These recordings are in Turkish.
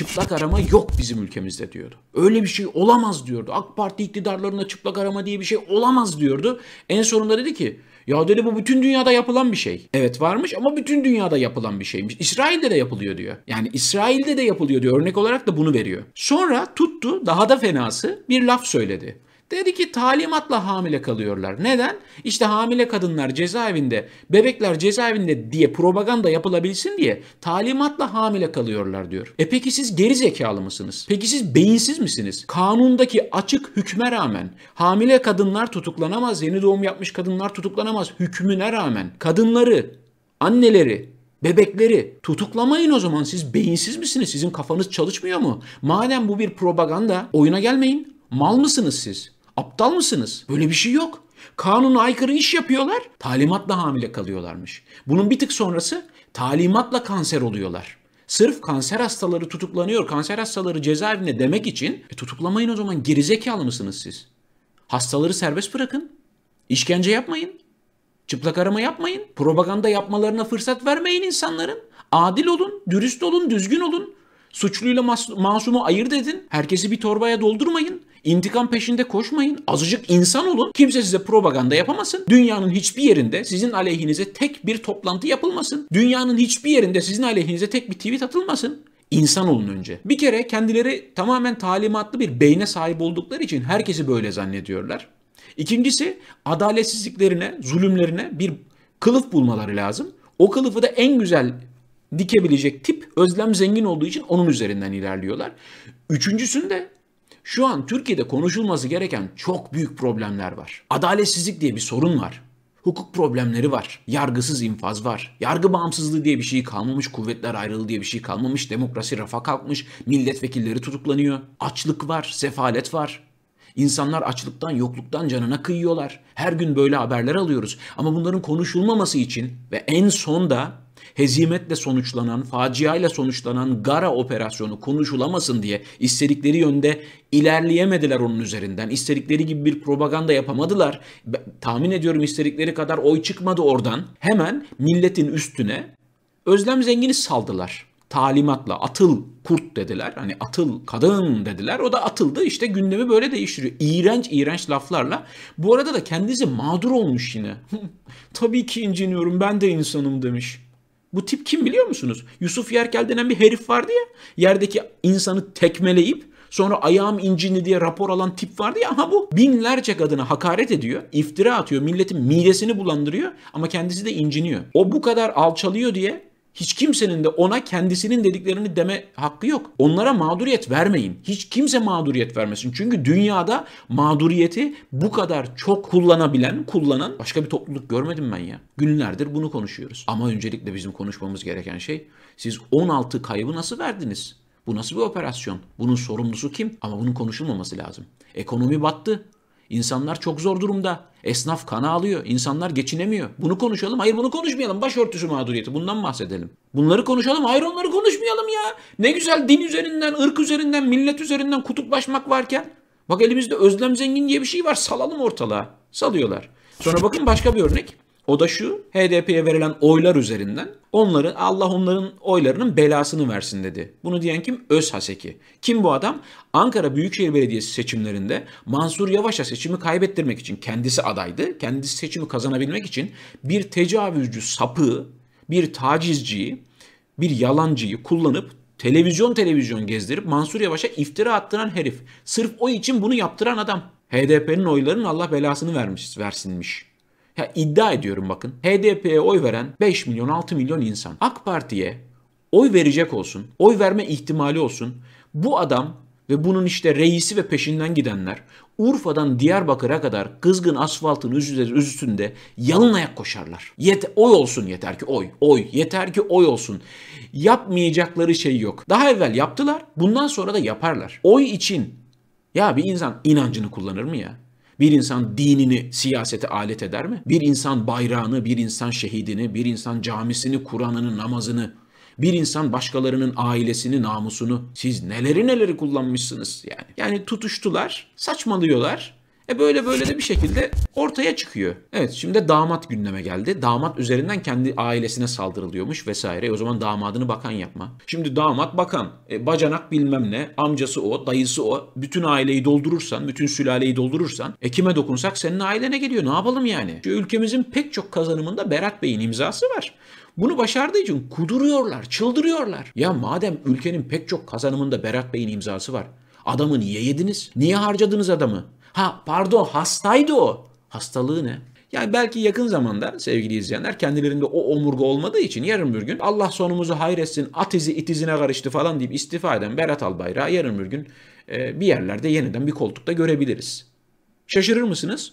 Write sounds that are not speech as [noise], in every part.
çıplak arama yok bizim ülkemizde diyordu. Öyle bir şey olamaz diyordu. AK Parti iktidarlarında çıplak arama diye bir şey olamaz diyordu. En sonunda dedi ki ya dedi bu bütün dünyada yapılan bir şey. Evet varmış ama bütün dünyada yapılan bir şeymiş. İsrail'de de yapılıyor diyor. Yani İsrail'de de yapılıyor diyor. Örnek olarak da bunu veriyor. Sonra tuttu daha da fenası bir laf söyledi. Dedi ki talimatla hamile kalıyorlar. Neden? İşte hamile kadınlar cezaevinde, bebekler cezaevinde diye propaganda yapılabilsin diye talimatla hamile kalıyorlar diyor. E peki siz geri zekalı mısınız? Peki siz beyinsiz misiniz? Kanundaki açık hükme rağmen hamile kadınlar tutuklanamaz, yeni doğum yapmış kadınlar tutuklanamaz hükmüne rağmen kadınları, anneleri, Bebekleri tutuklamayın o zaman siz beyinsiz misiniz? Sizin kafanız çalışmıyor mu? Madem bu bir propaganda oyuna gelmeyin. Mal mısınız siz? Aptal mısınız? Böyle bir şey yok. Kanuna aykırı iş yapıyorlar. Talimatla hamile kalıyorlarmış. Bunun bir tık sonrası talimatla kanser oluyorlar. Sırf kanser hastaları tutuklanıyor, kanser hastaları cezaevinde demek için e, tutuklamayın o zaman gerizekalı mısınız siz? Hastaları serbest bırakın. İşkence yapmayın. Çıplak arama yapmayın. Propaganda yapmalarına fırsat vermeyin insanların. Adil olun, dürüst olun, düzgün olun. Suçluyla mas- masumu ayırt edin. Herkesi bir torbaya doldurmayın. İntikam peşinde koşmayın. Azıcık insan olun. Kimse size propaganda yapamasın. Dünyanın hiçbir yerinde sizin aleyhinize tek bir toplantı yapılmasın. Dünyanın hiçbir yerinde sizin aleyhinize tek bir tweet atılmasın. İnsan olun önce. Bir kere kendileri tamamen talimatlı bir beyne sahip oldukları için herkesi böyle zannediyorlar. İkincisi adaletsizliklerine, zulümlerine bir kılıf bulmaları lazım. O kılıfı da en güzel dikebilecek tip Özlem Zengin olduğu için onun üzerinden ilerliyorlar. Üçüncüsünde şu an Türkiye'de konuşulması gereken çok büyük problemler var. Adaletsizlik diye bir sorun var. Hukuk problemleri var. Yargısız infaz var. Yargı bağımsızlığı diye bir şey kalmamış. Kuvvetler ayrılığı diye bir şey kalmamış. Demokrasi rafa kalkmış. Milletvekilleri tutuklanıyor. Açlık var. Sefalet var. İnsanlar açlıktan, yokluktan canına kıyıyorlar. Her gün böyle haberler alıyoruz. Ama bunların konuşulmaması için ve en son da hezimetle sonuçlanan, faciayla sonuçlanan Gara operasyonu konuşulamasın diye istedikleri yönde ilerleyemediler onun üzerinden. İstedikleri gibi bir propaganda yapamadılar. Tahmin ediyorum istedikleri kadar oy çıkmadı oradan. Hemen milletin üstüne Özlem Zengin'i saldılar talimatla atıl kurt dediler. Hani atıl kadın dediler. O da atıldı. İşte gündemi böyle değiştiriyor. İğrenç iğrenç laflarla. Bu arada da kendisi mağdur olmuş yine. [laughs] Tabii ki inciniyorum ben de insanım demiş. Bu tip kim biliyor musunuz? Yusuf Yerkel denen bir herif vardı ya. Yerdeki insanı tekmeleyip sonra ayağım incindi diye rapor alan tip vardı ya. Aha bu. Binlerce kadına hakaret ediyor. iftira atıyor. Milletin midesini bulandırıyor. Ama kendisi de inciniyor. O bu kadar alçalıyor diye hiç kimsenin de ona kendisinin dediklerini deme hakkı yok. Onlara mağduriyet vermeyin. Hiç kimse mağduriyet vermesin. Çünkü dünyada mağduriyeti bu kadar çok kullanabilen, kullanan başka bir topluluk görmedim ben ya. Günlerdir bunu konuşuyoruz. Ama öncelikle bizim konuşmamız gereken şey siz 16 kaybı nasıl verdiniz? Bu nasıl bir operasyon? Bunun sorumlusu kim? Ama bunun konuşulmaması lazım. Ekonomi battı. İnsanlar çok zor durumda. Esnaf kana alıyor. İnsanlar geçinemiyor. Bunu konuşalım. Hayır bunu konuşmayalım. Başörtüsü mağduriyeti. Bundan bahsedelim. Bunları konuşalım. Hayır onları konuşmayalım ya. Ne güzel din üzerinden, ırk üzerinden, millet üzerinden kutuplaşmak varken. Bak elimizde özlem zengin diye bir şey var. Salalım ortalığa. Salıyorlar. Sonra bakın başka bir örnek. O da şu HDP'ye verilen oylar üzerinden onları Allah onların oylarının belasını versin dedi. Bunu diyen kim? Öz Haseki. Kim bu adam? Ankara Büyükşehir Belediyesi seçimlerinde Mansur Yavaş'a seçimi kaybettirmek için kendisi adaydı. Kendisi seçimi kazanabilmek için bir tecavüzcü sapığı, bir tacizciyi, bir yalancıyı kullanıp televizyon televizyon gezdirip Mansur Yavaş'a iftira attıran herif. Sırf o için bunu yaptıran adam. HDP'nin oylarının Allah belasını vermiş, versinmiş. Ya iddia ediyorum bakın. HDP'ye oy veren 5 milyon 6 milyon insan. AK Parti'ye oy verecek olsun, oy verme ihtimali olsun. Bu adam ve bunun işte reisi ve peşinden gidenler Urfa'dan Diyarbakır'a kadar kızgın asfaltın üstünde yalın ayak koşarlar. Yet oy olsun yeter ki oy, oy, yeter ki oy olsun. Yapmayacakları şey yok. Daha evvel yaptılar, bundan sonra da yaparlar. Oy için ya bir insan inancını kullanır mı ya? Bir insan dinini siyasete alet eder mi? Bir insan bayrağını, bir insan şehidini, bir insan camisini, Kur'an'ını, namazını, bir insan başkalarının ailesini, namusunu siz neleri neleri kullanmışsınız yani. Yani tutuştular, saçmalıyorlar. E böyle böyle de bir şekilde ortaya çıkıyor. Evet şimdi damat gündeme geldi. Damat üzerinden kendi ailesine saldırılıyormuş vesaire. E o zaman damadını bakan yapma. Şimdi damat bakan. E, bacanak bilmem ne. Amcası o, dayısı o. Bütün aileyi doldurursan, bütün sülaleyi doldurursan e kime dokunsak senin ailene geliyor. Ne yapalım yani? Şu ülkemizin pek çok kazanımında Berat Bey'in imzası var. Bunu başardığı için kuduruyorlar, çıldırıyorlar. Ya madem ülkenin pek çok kazanımında Berat Bey'in imzası var. Adamı niye yediniz? Niye harcadınız adamı? Ha pardon hastaydı o. Hastalığı ne? Yani belki yakın zamanda sevgili izleyenler kendilerinde o omurga olmadığı için yarın bir gün Allah sonumuzu hayretsin at izi it izine karıştı falan deyip istifa eden Berat Albayrak'ı yarın bir gün e, bir yerlerde yeniden bir koltukta görebiliriz. Şaşırır mısınız?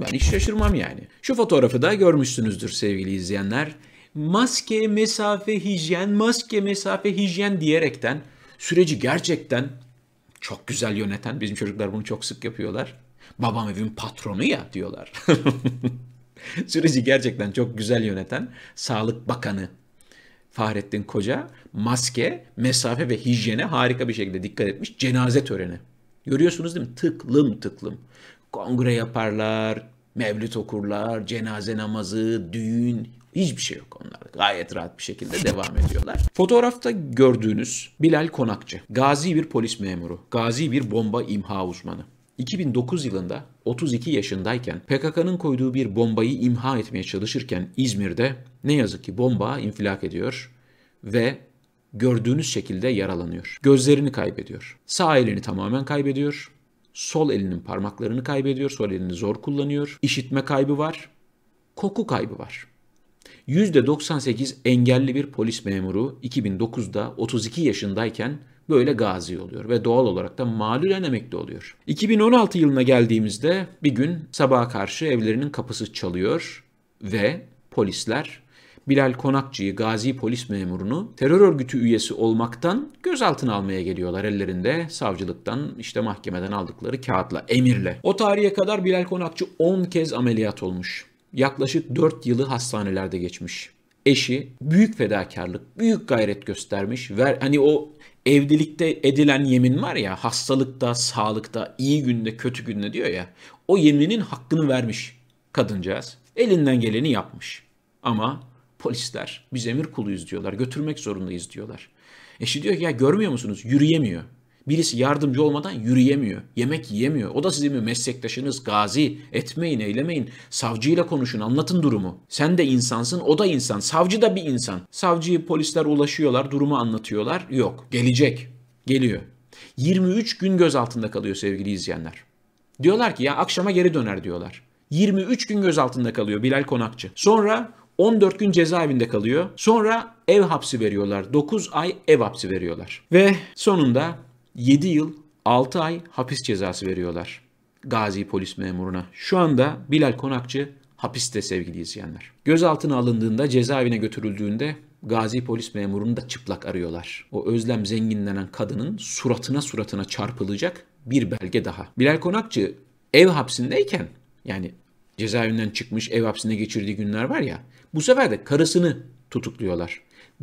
Ben hiç şaşırmam yani. Şu fotoğrafı da görmüşsünüzdür sevgili izleyenler. Maske, mesafe, hijyen, maske, mesafe, hijyen diyerekten süreci gerçekten çok güzel yöneten, bizim çocuklar bunu çok sık yapıyorlar. Babam evin patronu ya diyorlar. [laughs] süreci gerçekten çok güzel yöneten Sağlık Bakanı Fahrettin Koca maske, mesafe ve hijyene harika bir şekilde dikkat etmiş cenaze töreni. Görüyorsunuz değil mi? Tıklım tıklım. Kongre yaparlar, mevlüt okurlar, cenaze namazı, düğün, Hiçbir şey yok onlarda. Gayet rahat bir şekilde devam ediyorlar. Fotoğrafta gördüğünüz Bilal Konakçı. Gazi bir polis memuru. Gazi bir bomba imha uzmanı. 2009 yılında 32 yaşındayken PKK'nın koyduğu bir bombayı imha etmeye çalışırken İzmir'de ne yazık ki bomba infilak ediyor ve gördüğünüz şekilde yaralanıyor. Gözlerini kaybediyor. Sağ elini tamamen kaybediyor. Sol elinin parmaklarını kaybediyor. Sol elini zor kullanıyor. İşitme kaybı var. Koku kaybı var. %98 engelli bir polis memuru 2009'da 32 yaşındayken böyle gazi oluyor ve doğal olarak da malulen emekli oluyor. 2016 yılına geldiğimizde bir gün sabaha karşı evlerinin kapısı çalıyor ve polisler Bilal Konakçı'yı gazi polis memurunu terör örgütü üyesi olmaktan gözaltına almaya geliyorlar ellerinde savcılıktan işte mahkemeden aldıkları kağıtla, emirle. O tarihe kadar Bilal Konakçı 10 kez ameliyat olmuş yaklaşık 4 yılı hastanelerde geçmiş. Eşi büyük fedakarlık, büyük gayret göstermiş. Ver, hani o evlilikte edilen yemin var ya hastalıkta, sağlıkta, iyi günde, kötü günde diyor ya. O yeminin hakkını vermiş kadıncağız. Elinden geleni yapmış. Ama polisler biz emir kuluyuz diyorlar. Götürmek zorundayız diyorlar. Eşi diyor ki ya görmüyor musunuz? Yürüyemiyor. Birisi yardımcı olmadan yürüyemiyor, yemek yiyemiyor. O da sizin meslektaşınız, gazi. Etmeyin, eylemeyin. Savcıyla konuşun, anlatın durumu. Sen de insansın, o da insan. Savcı da bir insan. Savcıyı polisler ulaşıyorlar, durumu anlatıyorlar. Yok, gelecek. Geliyor. 23 gün gözaltında kalıyor sevgili izleyenler. Diyorlar ki ya akşama geri döner diyorlar. 23 gün gözaltında kalıyor Bilal Konakçı. Sonra 14 gün cezaevinde kalıyor. Sonra ev hapsi veriyorlar. 9 ay ev hapsi veriyorlar. Ve sonunda 7 yıl 6 ay hapis cezası veriyorlar Gazi polis memuruna. Şu anda Bilal Konakçı hapiste sevgili izleyenler. Gözaltına alındığında cezaevine götürüldüğünde Gazi polis memurunu da çıplak arıyorlar. O Özlem Zengin denen kadının suratına suratına çarpılacak bir belge daha. Bilal Konakçı ev hapsindeyken yani cezaevinden çıkmış ev hapsinde geçirdiği günler var ya bu sefer de karısını tutukluyorlar.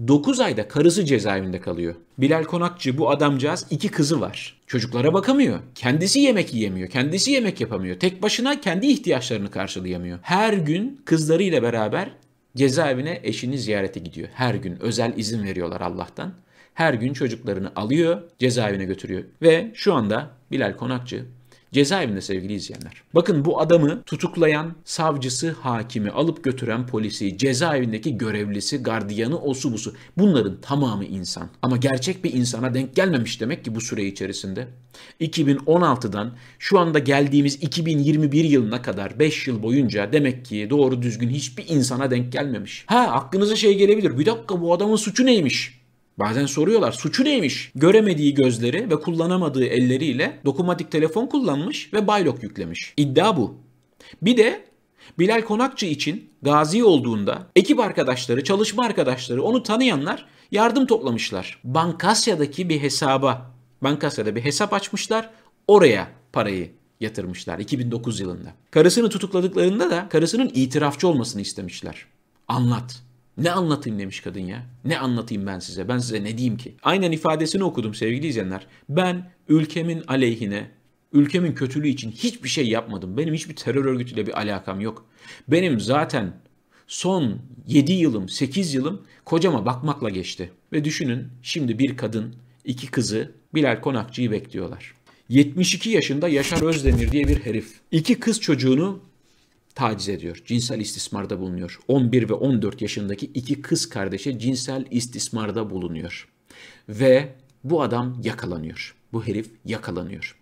9 ayda karısı cezaevinde kalıyor. Bilal Konakçı bu adamcağız iki kızı var. Çocuklara bakamıyor. Kendisi yemek yiyemiyor. Kendisi yemek yapamıyor. Tek başına kendi ihtiyaçlarını karşılayamıyor. Her gün kızlarıyla beraber cezaevine eşini ziyarete gidiyor. Her gün özel izin veriyorlar Allah'tan. Her gün çocuklarını alıyor, cezaevine götürüyor. Ve şu anda Bilal Konakçı Cezaevinde sevgili izleyenler. Bakın bu adamı tutuklayan savcısı, hakimi, alıp götüren polisi, cezaevindeki görevlisi, gardiyanı, osu busu bunların tamamı insan. Ama gerçek bir insana denk gelmemiş demek ki bu süre içerisinde. 2016'dan şu anda geldiğimiz 2021 yılına kadar 5 yıl boyunca demek ki doğru düzgün hiçbir insana denk gelmemiş. Ha aklınıza şey gelebilir. Bir dakika bu adamın suçu neymiş? Bazen soruyorlar suçu neymiş? Göremediği gözleri ve kullanamadığı elleriyle dokunmatik telefon kullanmış ve baylok yüklemiş. İddia bu. Bir de Bilal Konakçı için gazi olduğunda ekip arkadaşları, çalışma arkadaşları, onu tanıyanlar yardım toplamışlar. Bankasya'daki bir hesaba, Bankasya'da bir hesap açmışlar. Oraya parayı yatırmışlar 2009 yılında. Karısını tutukladıklarında da karısının itirafçı olmasını istemişler. Anlat. Ne anlatayım demiş kadın ya. Ne anlatayım ben size? Ben size ne diyeyim ki? Aynen ifadesini okudum sevgili izleyenler. Ben ülkemin aleyhine ülkemin kötülüğü için hiçbir şey yapmadım. Benim hiçbir terör örgütüyle bir alakam yok. Benim zaten son 7 yılım, 8 yılım kocama bakmakla geçti. Ve düşünün şimdi bir kadın, iki kızı Bilal Konakçı'yı bekliyorlar. 72 yaşında Yaşar Özdemir diye bir herif. iki kız çocuğunu taciz ediyor. Cinsel istismarda bulunuyor. 11 ve 14 yaşındaki iki kız kardeşe cinsel istismarda bulunuyor. Ve bu adam yakalanıyor. Bu herif yakalanıyor.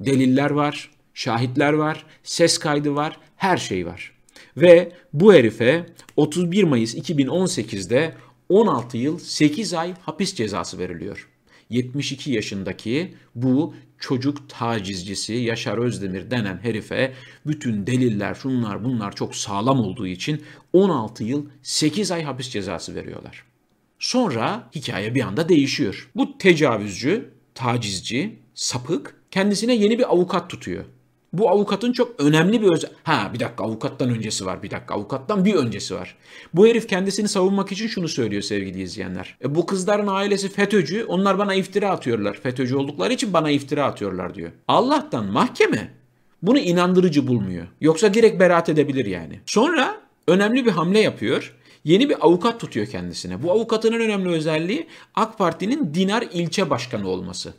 Deliller var, şahitler var, ses kaydı var, her şey var. Ve bu herife 31 Mayıs 2018'de 16 yıl 8 ay hapis cezası veriliyor. 72 yaşındaki bu çocuk tacizcisi Yaşar Özdemir denen herife bütün deliller şunlar bunlar çok sağlam olduğu için 16 yıl 8 ay hapis cezası veriyorlar. Sonra hikaye bir anda değişiyor. Bu tecavüzcü, tacizci, sapık kendisine yeni bir avukat tutuyor. Bu avukatın çok önemli bir özel... Ha bir dakika avukattan öncesi var. Bir dakika avukattan bir öncesi var. Bu herif kendisini savunmak için şunu söylüyor sevgili izleyenler. E, bu kızların ailesi FETÖ'cü. Onlar bana iftira atıyorlar. FETÖ'cü oldukları için bana iftira atıyorlar diyor. Allah'tan mahkeme bunu inandırıcı bulmuyor. Yoksa direkt beraat edebilir yani. Sonra önemli bir hamle yapıyor. Yeni bir avukat tutuyor kendisine. Bu avukatın en önemli özelliği AK Parti'nin Dinar ilçe başkanı olması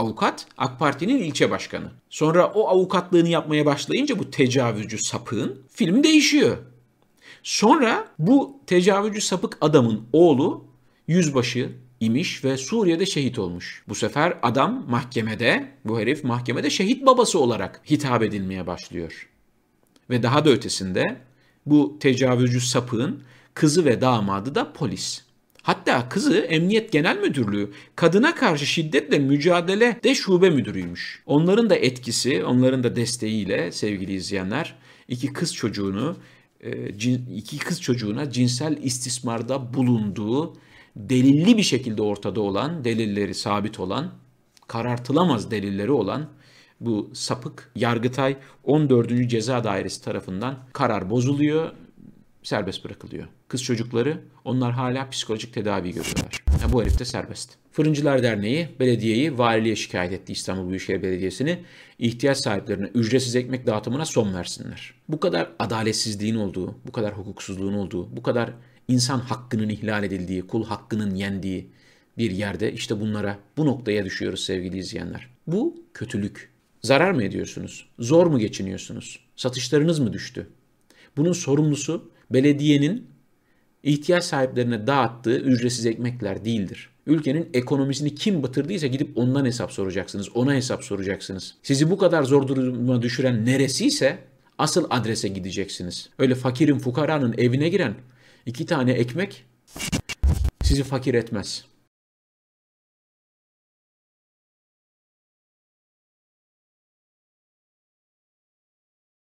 avukat AK Parti'nin ilçe başkanı. Sonra o avukatlığını yapmaya başlayınca bu tecavüzcü sapığın film değişiyor. Sonra bu tecavüzcü sapık adamın oğlu yüzbaşı imiş ve Suriye'de şehit olmuş. Bu sefer adam mahkemede, bu herif mahkemede şehit babası olarak hitap edilmeye başlıyor. Ve daha da ötesinde bu tecavüzcü sapığın kızı ve damadı da polis. Hatta kızı Emniyet Genel Müdürlüğü kadına karşı şiddetle mücadele de şube müdürüymüş. Onların da etkisi, onların da desteğiyle sevgili izleyenler iki kız çocuğunu e, iki kız çocuğuna cinsel istismarda bulunduğu delilli bir şekilde ortada olan, delilleri sabit olan, karartılamaz delilleri olan bu sapık Yargıtay 14. Ceza Dairesi tarafından karar bozuluyor serbest bırakılıyor. Kız çocukları onlar hala psikolojik tedavi görüyorlar. Yani bu herif de serbest. Fırıncılar Derneği belediyeyi valiliğe şikayet etti İstanbul Büyükşehir Belediyesi'ni. ihtiyaç sahiplerine ücretsiz ekmek dağıtımına son versinler. Bu kadar adaletsizliğin olduğu, bu kadar hukuksuzluğun olduğu, bu kadar insan hakkının ihlal edildiği, kul hakkının yendiği bir yerde işte bunlara, bu noktaya düşüyoruz sevgili izleyenler. Bu kötülük. Zarar mı ediyorsunuz? Zor mu geçiniyorsunuz? Satışlarınız mı düştü? Bunun sorumlusu belediyenin ihtiyaç sahiplerine dağıttığı ücretsiz ekmekler değildir. Ülkenin ekonomisini kim batırdıysa gidip ondan hesap soracaksınız. Ona hesap soracaksınız. Sizi bu kadar zor duruma düşüren neresiyse asıl adrese gideceksiniz. Öyle fakirin fukaranın evine giren iki tane ekmek sizi fakir etmez.